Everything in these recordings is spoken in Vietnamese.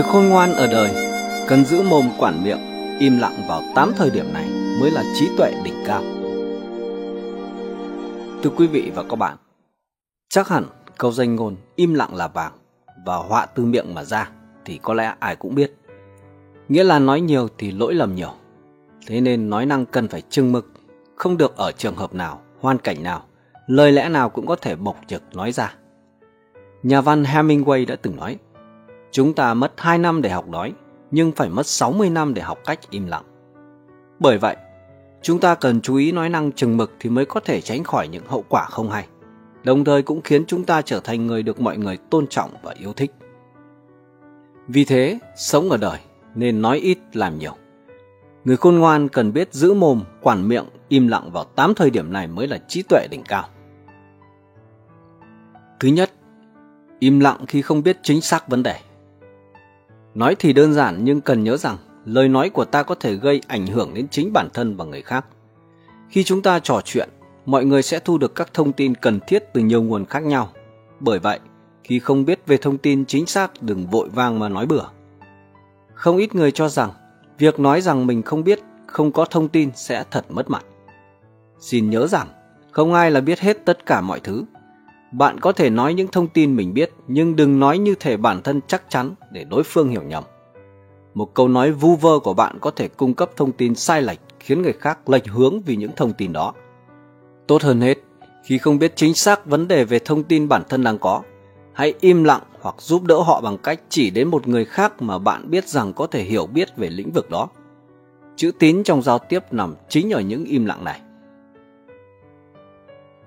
Người khôn ngoan ở đời cần giữ mồm quản miệng, im lặng vào 8 thời điểm này mới là trí tuệ đỉnh cao. Thưa quý vị và các bạn, chắc hẳn câu danh ngôn im lặng là vàng và họa từ miệng mà ra thì có lẽ ai cũng biết. Nghĩa là nói nhiều thì lỗi lầm nhiều. Thế nên nói năng cần phải chừng mực, không được ở trường hợp nào, hoàn cảnh nào, lời lẽ nào cũng có thể bộc trực nói ra. Nhà văn Hemingway đã từng nói, chúng ta mất 2 năm để học nói, nhưng phải mất 60 năm để học cách im lặng. Bởi vậy, chúng ta cần chú ý nói năng chừng mực thì mới có thể tránh khỏi những hậu quả không hay, đồng thời cũng khiến chúng ta trở thành người được mọi người tôn trọng và yêu thích. Vì thế, sống ở đời nên nói ít làm nhiều. Người khôn ngoan cần biết giữ mồm, quản miệng, im lặng vào 8 thời điểm này mới là trí tuệ đỉnh cao. Thứ nhất, im lặng khi không biết chính xác vấn đề. Nói thì đơn giản nhưng cần nhớ rằng lời nói của ta có thể gây ảnh hưởng đến chính bản thân và người khác. Khi chúng ta trò chuyện, mọi người sẽ thu được các thông tin cần thiết từ nhiều nguồn khác nhau. Bởi vậy, khi không biết về thông tin chính xác đừng vội vàng mà nói bừa. Không ít người cho rằng việc nói rằng mình không biết, không có thông tin sẽ thật mất mặt. Xin nhớ rằng, không ai là biết hết tất cả mọi thứ. Bạn có thể nói những thông tin mình biết, nhưng đừng nói như thể bản thân chắc chắn để đối phương hiểu nhầm. Một câu nói vu vơ của bạn có thể cung cấp thông tin sai lệch khiến người khác lệch hướng vì những thông tin đó. Tốt hơn hết, khi không biết chính xác vấn đề về thông tin bản thân đang có, hãy im lặng hoặc giúp đỡ họ bằng cách chỉ đến một người khác mà bạn biết rằng có thể hiểu biết về lĩnh vực đó. Chữ tín trong giao tiếp nằm chính ở những im lặng này.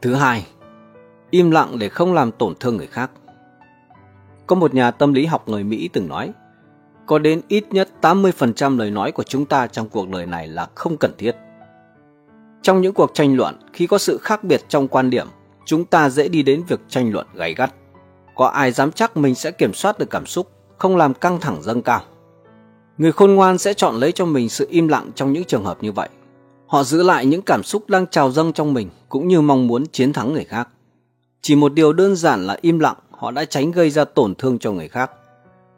Thứ hai, im lặng để không làm tổn thương người khác. Có một nhà tâm lý học người Mỹ từng nói, có đến ít nhất 80% lời nói của chúng ta trong cuộc đời này là không cần thiết. Trong những cuộc tranh luận, khi có sự khác biệt trong quan điểm, chúng ta dễ đi đến việc tranh luận gay gắt. Có ai dám chắc mình sẽ kiểm soát được cảm xúc, không làm căng thẳng dâng cao. Người khôn ngoan sẽ chọn lấy cho mình sự im lặng trong những trường hợp như vậy. Họ giữ lại những cảm xúc đang trào dâng trong mình cũng như mong muốn chiến thắng người khác. Chỉ một điều đơn giản là im lặng, họ đã tránh gây ra tổn thương cho người khác.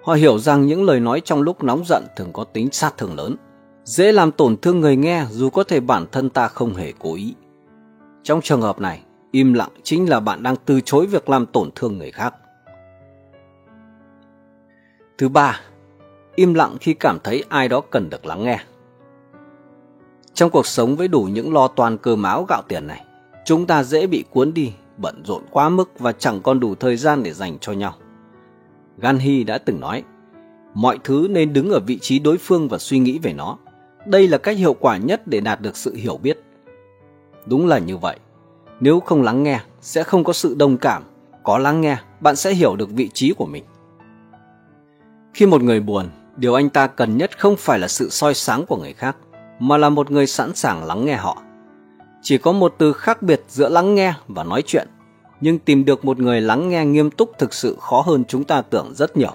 Họ hiểu rằng những lời nói trong lúc nóng giận thường có tính sát thương lớn, dễ làm tổn thương người nghe dù có thể bản thân ta không hề cố ý. Trong trường hợp này, im lặng chính là bạn đang từ chối việc làm tổn thương người khác. Thứ ba, im lặng khi cảm thấy ai đó cần được lắng nghe. Trong cuộc sống với đủ những lo toan cơ máu gạo tiền này, chúng ta dễ bị cuốn đi, bận rộn quá mức và chẳng còn đủ thời gian để dành cho nhau. Gandhi đã từng nói, mọi thứ nên đứng ở vị trí đối phương và suy nghĩ về nó. Đây là cách hiệu quả nhất để đạt được sự hiểu biết. Đúng là như vậy. Nếu không lắng nghe, sẽ không có sự đồng cảm. Có lắng nghe, bạn sẽ hiểu được vị trí của mình. Khi một người buồn, điều anh ta cần nhất không phải là sự soi sáng của người khác, mà là một người sẵn sàng lắng nghe họ. Chỉ có một từ khác biệt giữa lắng nghe và nói chuyện, nhưng tìm được một người lắng nghe nghiêm túc thực sự khó hơn chúng ta tưởng rất nhiều.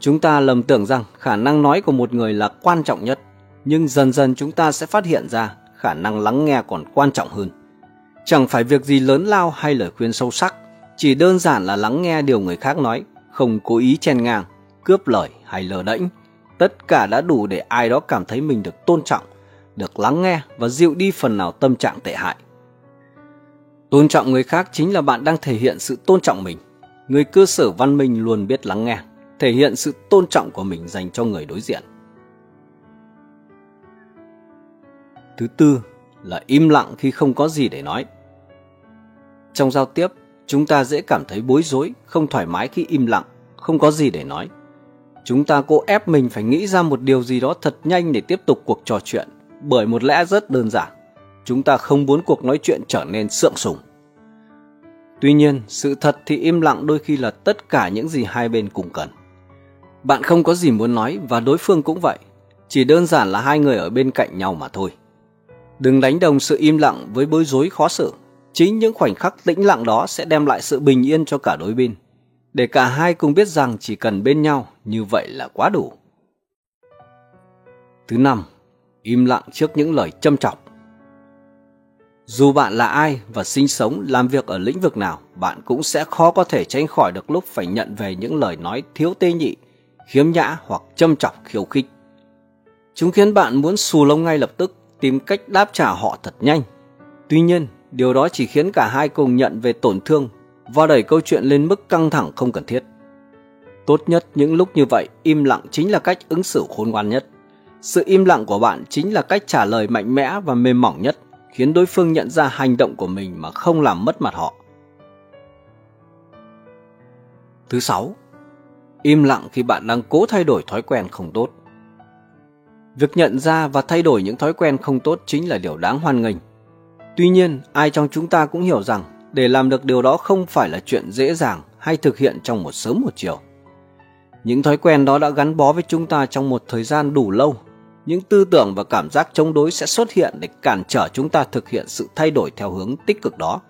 Chúng ta lầm tưởng rằng khả năng nói của một người là quan trọng nhất, nhưng dần dần chúng ta sẽ phát hiện ra khả năng lắng nghe còn quan trọng hơn. Chẳng phải việc gì lớn lao hay lời khuyên sâu sắc, chỉ đơn giản là lắng nghe điều người khác nói, không cố ý chen ngang cướp lời hay lờ đễnh, tất cả đã đủ để ai đó cảm thấy mình được tôn trọng, được lắng nghe và dịu đi phần nào tâm trạng tệ hại. Tôn trọng người khác chính là bạn đang thể hiện sự tôn trọng mình. Người cơ sở văn minh luôn biết lắng nghe, thể hiện sự tôn trọng của mình dành cho người đối diện. Thứ tư là im lặng khi không có gì để nói. Trong giao tiếp, chúng ta dễ cảm thấy bối rối, không thoải mái khi im lặng, không có gì để nói. Chúng ta cố ép mình phải nghĩ ra một điều gì đó thật nhanh để tiếp tục cuộc trò chuyện, bởi một lẽ rất đơn giản. Chúng ta không muốn cuộc nói chuyện trở nên sượng sùng. Tuy nhiên, sự thật thì im lặng đôi khi là tất cả những gì hai bên cùng cần. Bạn không có gì muốn nói và đối phương cũng vậy. Chỉ đơn giản là hai người ở bên cạnh nhau mà thôi. Đừng đánh đồng sự im lặng với bối rối khó xử. Chính những khoảnh khắc tĩnh lặng đó sẽ đem lại sự bình yên cho cả đôi bên để cả hai cùng biết rằng chỉ cần bên nhau như vậy là quá đủ. Thứ năm, im lặng trước những lời châm chọc. Dù bạn là ai và sinh sống, làm việc ở lĩnh vực nào, bạn cũng sẽ khó có thể tránh khỏi được lúc phải nhận về những lời nói thiếu tê nhị, khiếm nhã hoặc châm chọc khiêu khích. Chúng khiến bạn muốn xù lông ngay lập tức, tìm cách đáp trả họ thật nhanh. Tuy nhiên, điều đó chỉ khiến cả hai cùng nhận về tổn thương và đẩy câu chuyện lên mức căng thẳng không cần thiết. Tốt nhất những lúc như vậy, im lặng chính là cách ứng xử khôn ngoan nhất. Sự im lặng của bạn chính là cách trả lời mạnh mẽ và mềm mỏng nhất, khiến đối phương nhận ra hành động của mình mà không làm mất mặt họ. Thứ sáu, im lặng khi bạn đang cố thay đổi thói quen không tốt. Việc nhận ra và thay đổi những thói quen không tốt chính là điều đáng hoan nghênh. Tuy nhiên, ai trong chúng ta cũng hiểu rằng để làm được điều đó không phải là chuyện dễ dàng hay thực hiện trong một sớm một chiều. Những thói quen đó đã gắn bó với chúng ta trong một thời gian đủ lâu. Những tư tưởng và cảm giác chống đối sẽ xuất hiện để cản trở chúng ta thực hiện sự thay đổi theo hướng tích cực đó.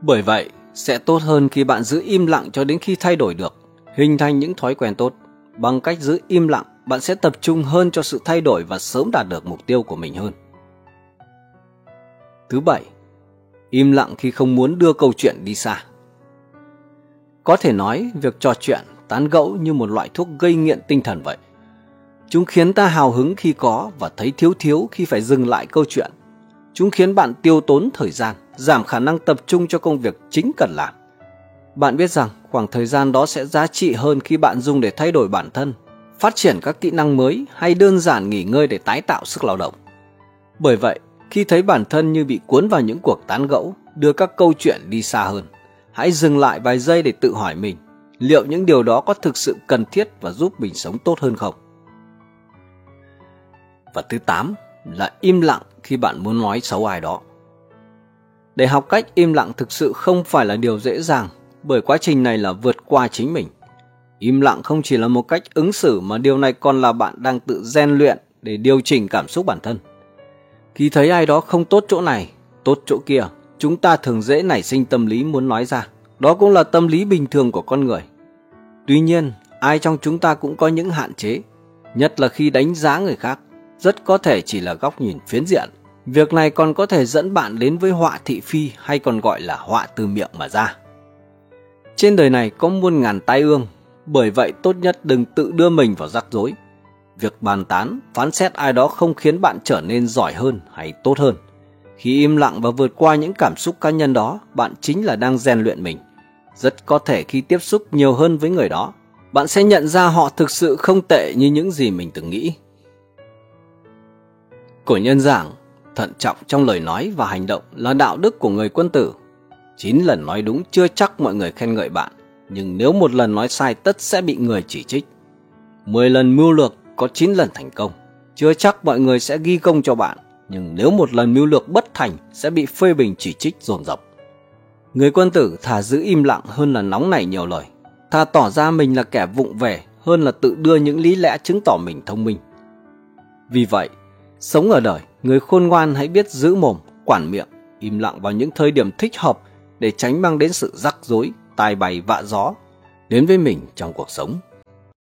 Bởi vậy, sẽ tốt hơn khi bạn giữ im lặng cho đến khi thay đổi được, hình thành những thói quen tốt. Bằng cách giữ im lặng, bạn sẽ tập trung hơn cho sự thay đổi và sớm đạt được mục tiêu của mình hơn. Thứ bảy, im lặng khi không muốn đưa câu chuyện đi xa. Có thể nói, việc trò chuyện, tán gẫu như một loại thuốc gây nghiện tinh thần vậy. Chúng khiến ta hào hứng khi có và thấy thiếu thiếu khi phải dừng lại câu chuyện. Chúng khiến bạn tiêu tốn thời gian, giảm khả năng tập trung cho công việc chính cần làm. Bạn biết rằng khoảng thời gian đó sẽ giá trị hơn khi bạn dùng để thay đổi bản thân, phát triển các kỹ năng mới hay đơn giản nghỉ ngơi để tái tạo sức lao động. Bởi vậy, khi thấy bản thân như bị cuốn vào những cuộc tán gẫu, đưa các câu chuyện đi xa hơn, hãy dừng lại vài giây để tự hỏi mình, liệu những điều đó có thực sự cần thiết và giúp mình sống tốt hơn không? Và thứ 8 là im lặng khi bạn muốn nói xấu ai đó. Để học cách im lặng thực sự không phải là điều dễ dàng, bởi quá trình này là vượt qua chính mình. Im lặng không chỉ là một cách ứng xử mà điều này còn là bạn đang tự rèn luyện để điều chỉnh cảm xúc bản thân. Khi thấy ai đó không tốt chỗ này, tốt chỗ kia, chúng ta thường dễ nảy sinh tâm lý muốn nói ra. Đó cũng là tâm lý bình thường của con người. Tuy nhiên, ai trong chúng ta cũng có những hạn chế, nhất là khi đánh giá người khác, rất có thể chỉ là góc nhìn phiến diện. Việc này còn có thể dẫn bạn đến với họa thị phi hay còn gọi là họa từ miệng mà ra. Trên đời này có muôn ngàn tai ương, bởi vậy tốt nhất đừng tự đưa mình vào rắc rối. Việc bàn tán, phán xét ai đó không khiến bạn trở nên giỏi hơn hay tốt hơn. Khi im lặng và vượt qua những cảm xúc cá nhân đó, bạn chính là đang rèn luyện mình. Rất có thể khi tiếp xúc nhiều hơn với người đó, bạn sẽ nhận ra họ thực sự không tệ như những gì mình từng nghĩ. Cổ nhân giảng, thận trọng trong lời nói và hành động là đạo đức của người quân tử. Chín lần nói đúng chưa chắc mọi người khen ngợi bạn, nhưng nếu một lần nói sai tất sẽ bị người chỉ trích. Mười lần mưu lược có chín lần thành công, chưa chắc mọi người sẽ ghi công cho bạn, nhưng nếu một lần mưu lược bất thành sẽ bị phê bình chỉ trích dồn dập. Người quân tử thà giữ im lặng hơn là nóng nảy nhiều lời, thà tỏ ra mình là kẻ vụng về hơn là tự đưa những lý lẽ chứng tỏ mình thông minh. Vì vậy, sống ở đời, người khôn ngoan hãy biết giữ mồm, quản miệng, im lặng vào những thời điểm thích hợp để tránh mang đến sự rắc rối, tai bày vạ gió đến với mình trong cuộc sống.